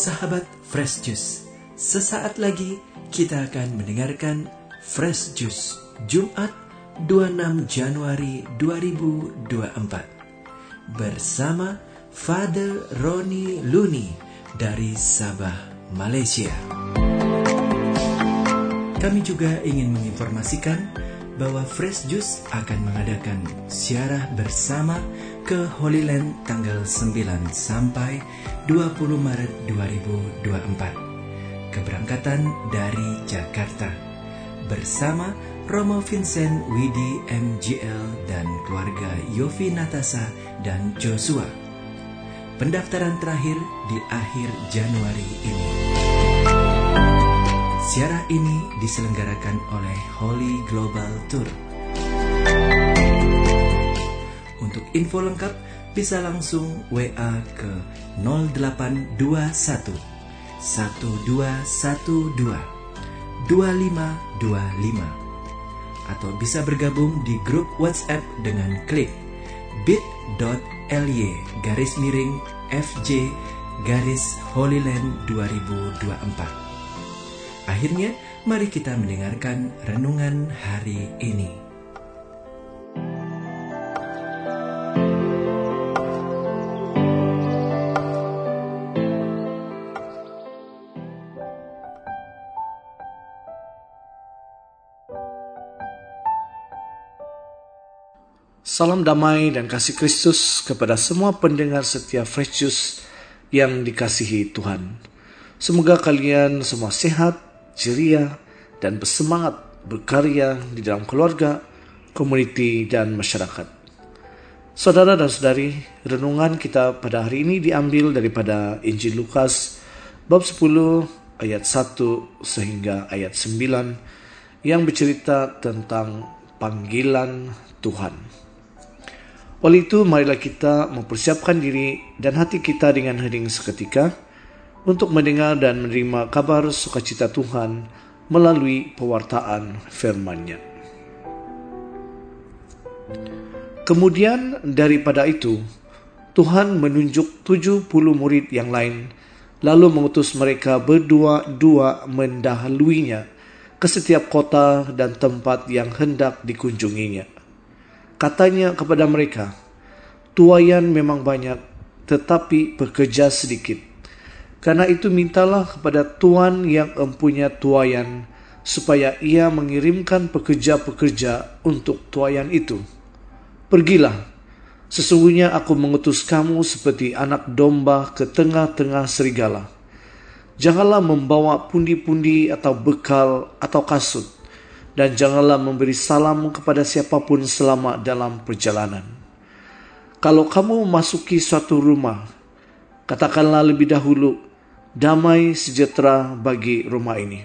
Sahabat Fresh Juice, sesaat lagi kita akan mendengarkan Fresh Juice Jumat 26 Januari 2024 bersama Father Roni Luni dari Sabah, Malaysia. Kami juga ingin menginformasikan bahwa Fresh Juice akan mengadakan siarah bersama ke Holy Land tanggal 9 sampai 20 Maret 2024. Keberangkatan dari Jakarta bersama Romo Vincent Widi MGL dan keluarga Yofi Natasa dan Joshua. Pendaftaran terakhir di akhir Januari ini. Siarah ini diselenggarakan oleh Holy Global Tour. Untuk info lengkap bisa langsung WA ke 0821 1212 2525 atau bisa bergabung di grup WhatsApp dengan klik bit.ly garis miring FJ garis Holyland 2024 Akhirnya, mari kita mendengarkan renungan hari ini. Salam damai dan kasih Kristus kepada semua pendengar setia Juice yang dikasihi Tuhan. Semoga kalian semua sehat, ceria, dan bersemangat berkarya di dalam keluarga, komuniti, dan masyarakat. Saudara dan saudari, renungan kita pada hari ini diambil daripada Injil Lukas bab 10 ayat 1 sehingga ayat 9 yang bercerita tentang panggilan Tuhan. Oleh itu, marilah kita mempersiapkan diri dan hati kita dengan hening seketika untuk mendengar dan menerima kabar sukacita Tuhan melalui pewartaan firman-Nya. Kemudian daripada itu, Tuhan menunjuk tujuh puluh murid yang lain, lalu mengutus mereka berdua-dua mendahaluinya ke setiap kota dan tempat yang hendak dikunjunginya. Katanya kepada mereka, tuayan memang banyak, tetapi pekerja sedikit. Karena itu mintalah kepada Tuhan yang empunya tuayan, supaya ia mengirimkan pekerja-pekerja untuk tuayan itu. Pergilah, sesungguhnya aku mengutus kamu seperti anak domba ke tengah-tengah serigala. Janganlah membawa pundi-pundi atau bekal atau kasut, dan janganlah memberi salam kepada siapa pun selama dalam perjalanan. Kalau kamu memasuki suatu rumah, katakanlah lebih dahulu, damai sejahtera bagi rumah ini.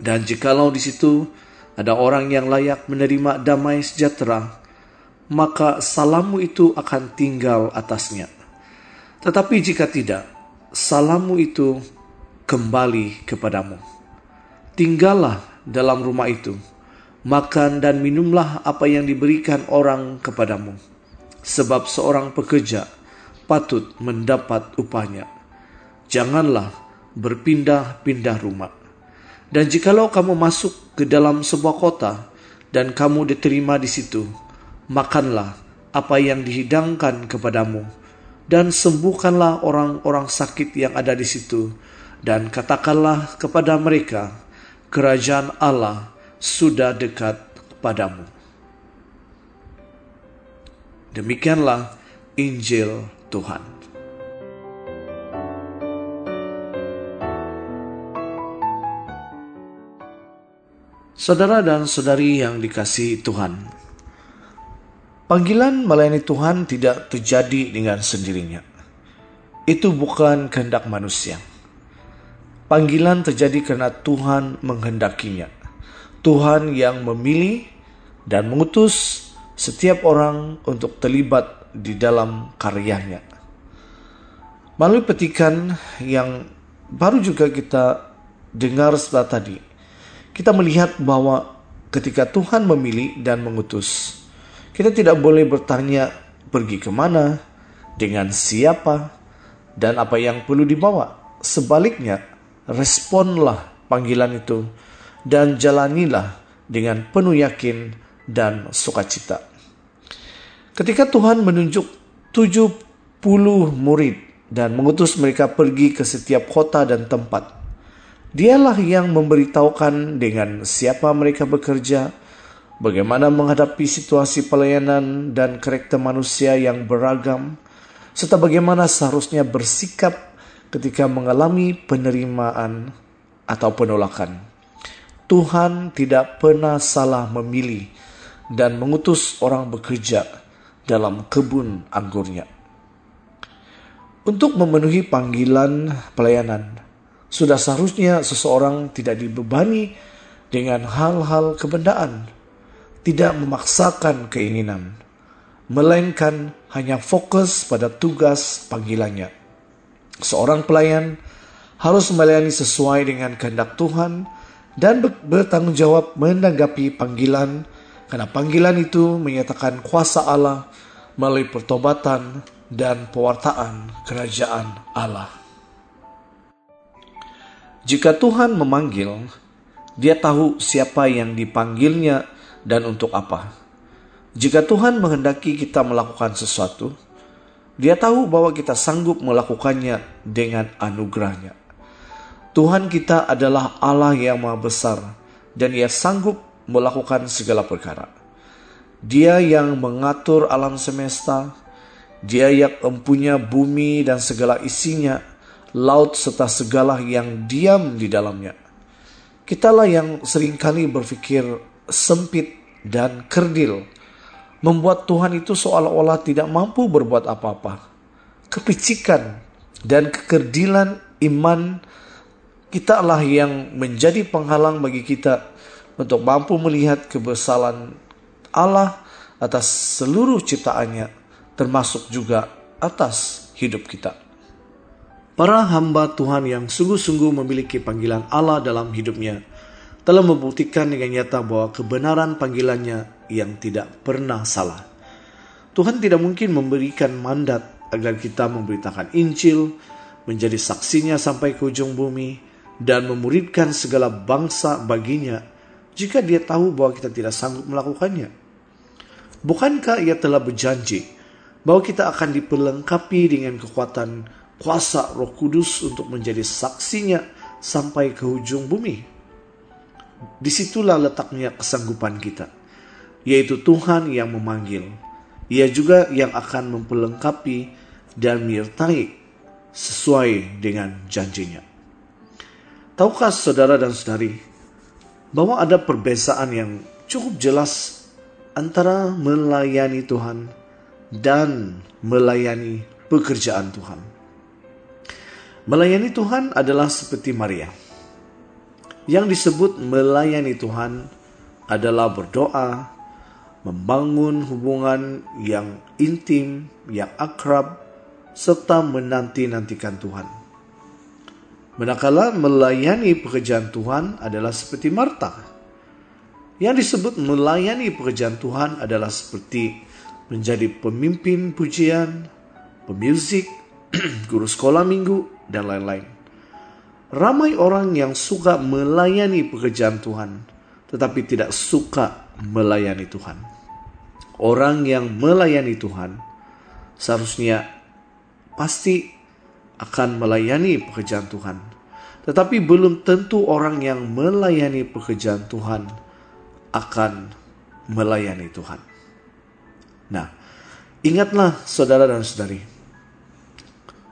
Dan jikalau di situ ada orang yang layak menerima damai sejahtera, maka salammu itu akan tinggal atasnya. Tetapi jika tidak, salammu itu kembali kepadamu. Tinggallah dalam rumah itu, makan dan minumlah apa yang diberikan orang kepadamu. Sebab seorang pekerja patut mendapat upahnya janganlah berpindah-pindah rumah. Dan jikalau kamu masuk ke dalam sebuah kota dan kamu diterima di situ, makanlah apa yang dihidangkan kepadamu dan sembuhkanlah orang-orang sakit yang ada di situ dan katakanlah kepada mereka, kerajaan Allah sudah dekat padamu. Demikianlah Injil Tuhan. Saudara dan saudari yang dikasihi Tuhan, panggilan melayani Tuhan tidak terjadi dengan sendirinya. Itu bukan kehendak manusia. Panggilan terjadi karena Tuhan menghendakinya. Tuhan yang memilih dan mengutus setiap orang untuk terlibat di dalam karyanya. Melalui petikan yang baru juga kita dengar setelah tadi, kita melihat bahwa ketika Tuhan memilih dan mengutus, kita tidak boleh bertanya pergi ke mana, dengan siapa, dan apa yang perlu dibawa. sebaliknya, responlah panggilan itu dan jalanilah dengan penuh yakin dan sukacita. Ketika Tuhan menunjuk 70 murid dan mengutus mereka pergi ke setiap kota dan tempat, Dialah yang memberitahukan dengan siapa mereka bekerja, bagaimana menghadapi situasi pelayanan dan karakter manusia yang beragam, serta bagaimana seharusnya bersikap ketika mengalami penerimaan atau penolakan. Tuhan tidak pernah salah memilih dan mengutus orang bekerja dalam kebun anggurnya. Untuk memenuhi panggilan pelayanan, sudah seharusnya seseorang tidak dibebani dengan hal-hal kebendaan, tidak memaksakan keinginan, melainkan hanya fokus pada tugas panggilannya. Seorang pelayan harus melayani sesuai dengan kehendak Tuhan dan bertanggung jawab menanggapi panggilan karena panggilan itu menyatakan kuasa Allah melalui pertobatan dan pewartaan kerajaan Allah. Jika Tuhan memanggil, Dia tahu siapa yang dipanggilnya dan untuk apa. Jika Tuhan menghendaki kita melakukan sesuatu, Dia tahu bahwa kita sanggup melakukannya dengan anugerahnya. Tuhan kita adalah Allah yang Maha Besar dan Ia sanggup melakukan segala perkara. Dia yang mengatur alam semesta, Dia yang mempunyai bumi dan segala isinya, laut serta segala yang diam di dalamnya. Kitalah yang sering kali berpikir sempit dan kerdil, membuat Tuhan itu seolah-olah tidak mampu berbuat apa-apa. Kepicikan dan kekerdilan iman kita lah yang menjadi penghalang bagi kita untuk mampu melihat kebesaran Allah atas seluruh ciptaannya, termasuk juga atas hidup kita. Para hamba Tuhan yang sungguh-sungguh memiliki panggilan Allah dalam hidupnya telah membuktikan dengan nyata bahwa kebenaran panggilannya yang tidak pernah salah. Tuhan tidak mungkin memberikan mandat agar kita memberitakan Injil, menjadi saksinya sampai ke ujung bumi, dan memuridkan segala bangsa baginya jika dia tahu bahwa kita tidak sanggup melakukannya? Bukankah ia telah berjanji bahwa kita akan diperlengkapi dengan kekuatan kuasa roh kudus untuk menjadi saksinya sampai ke ujung bumi? Di situlah letaknya kesanggupan kita, yaitu Tuhan yang memanggil. Ia juga yang akan memperlengkapi dan menyertai sesuai dengan janjinya. Tahukah saudara dan saudari bahwa ada perbedaan yang cukup jelas antara melayani Tuhan dan melayani pekerjaan Tuhan. Melayani Tuhan adalah seperti Maria. Yang disebut melayani Tuhan adalah berdoa, membangun hubungan yang intim, yang akrab, serta menanti-nantikan Tuhan. Manakala melayani pekerjaan Tuhan adalah seperti Marta. Yang disebut melayani pekerjaan Tuhan adalah seperti menjadi pemimpin pujian, pemusik, guru sekolah minggu, dan lain-lain. Ramai orang yang suka melayani pekerjaan Tuhan, tetapi tidak suka melayani Tuhan. Orang yang melayani Tuhan seharusnya pasti akan melayani pekerjaan Tuhan. Tetapi belum tentu orang yang melayani pekerjaan Tuhan akan melayani Tuhan. Nah, ingatlah saudara dan saudari,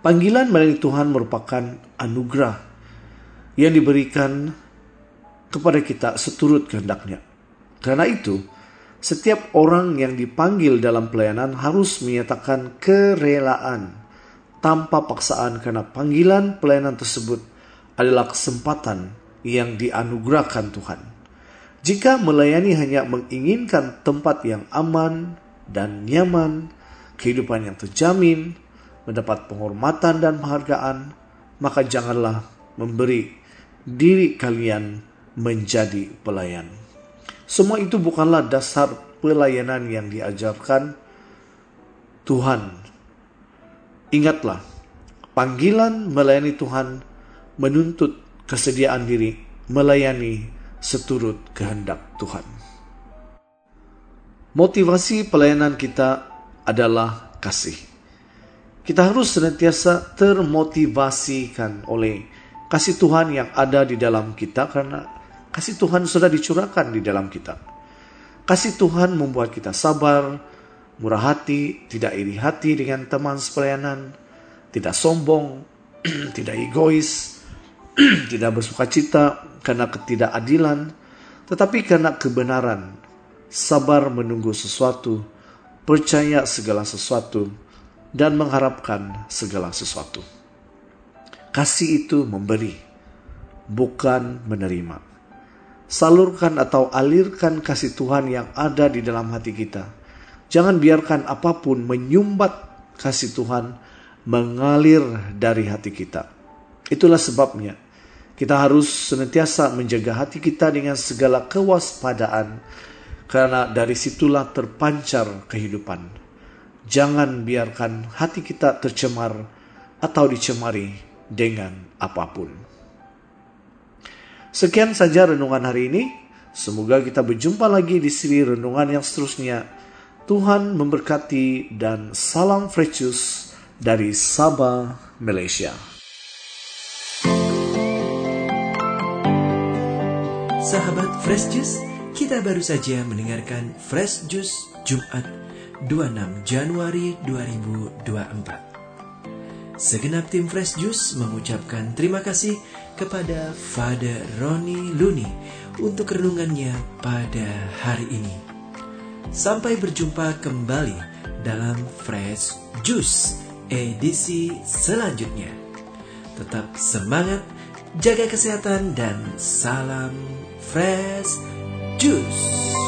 panggilan melayani Tuhan merupakan anugerah yang diberikan kepada kita seturut kehendaknya. Karena itu, setiap orang yang dipanggil dalam pelayanan harus menyatakan kerelaan tanpa paksaan karena panggilan pelayanan tersebut adalah kesempatan yang dianugerahkan Tuhan. Jika melayani hanya menginginkan tempat yang aman dan nyaman, kehidupan yang terjamin, mendapat penghormatan dan penghargaan, maka janganlah memberi diri kalian menjadi pelayan. Semua itu bukanlah dasar pelayanan yang diajarkan Tuhan Ingatlah, panggilan melayani Tuhan menuntut kesediaan diri melayani seturut kehendak Tuhan. Motivasi pelayanan kita adalah kasih. Kita harus senantiasa termotivasikan oleh kasih Tuhan yang ada di dalam kita karena kasih Tuhan sudah dicurahkan di dalam kita. Kasih Tuhan membuat kita sabar, murah hati, tidak iri hati dengan teman sepelayanan, tidak sombong, tidak egois, tidak bersuka cita karena ketidakadilan, tetapi karena kebenaran, sabar menunggu sesuatu, percaya segala sesuatu, dan mengharapkan segala sesuatu. Kasih itu memberi, bukan menerima. Salurkan atau alirkan kasih Tuhan yang ada di dalam hati kita. Jangan biarkan apa pun menyumbat kasih Tuhan mengalir dari hati kita. Itulah sebabnya kita harus senantiasa menjaga hati kita dengan segala kewaspadaan, karena dari situlah terpancar kehidupan. Jangan biarkan hati kita tercemar atau dicemari dengan apa pun. Sekian saja renungan hari ini. Semoga kita berjumpa lagi di seri renungan yang seterusnya. Tuhan memberkati dan salam Fresh dari Sabah, Malaysia. Sahabat Fresh Juice, kita baru saja mendengarkan Fresh Juice Jumat 26 Januari 2024. Segenap tim Fresh Juice mengucapkan terima kasih kepada Father Roni Luni untuk renungannya pada hari ini. Sampai berjumpa kembali dalam Fresh Juice edisi selanjutnya. Tetap semangat, jaga kesehatan, dan salam Fresh Juice.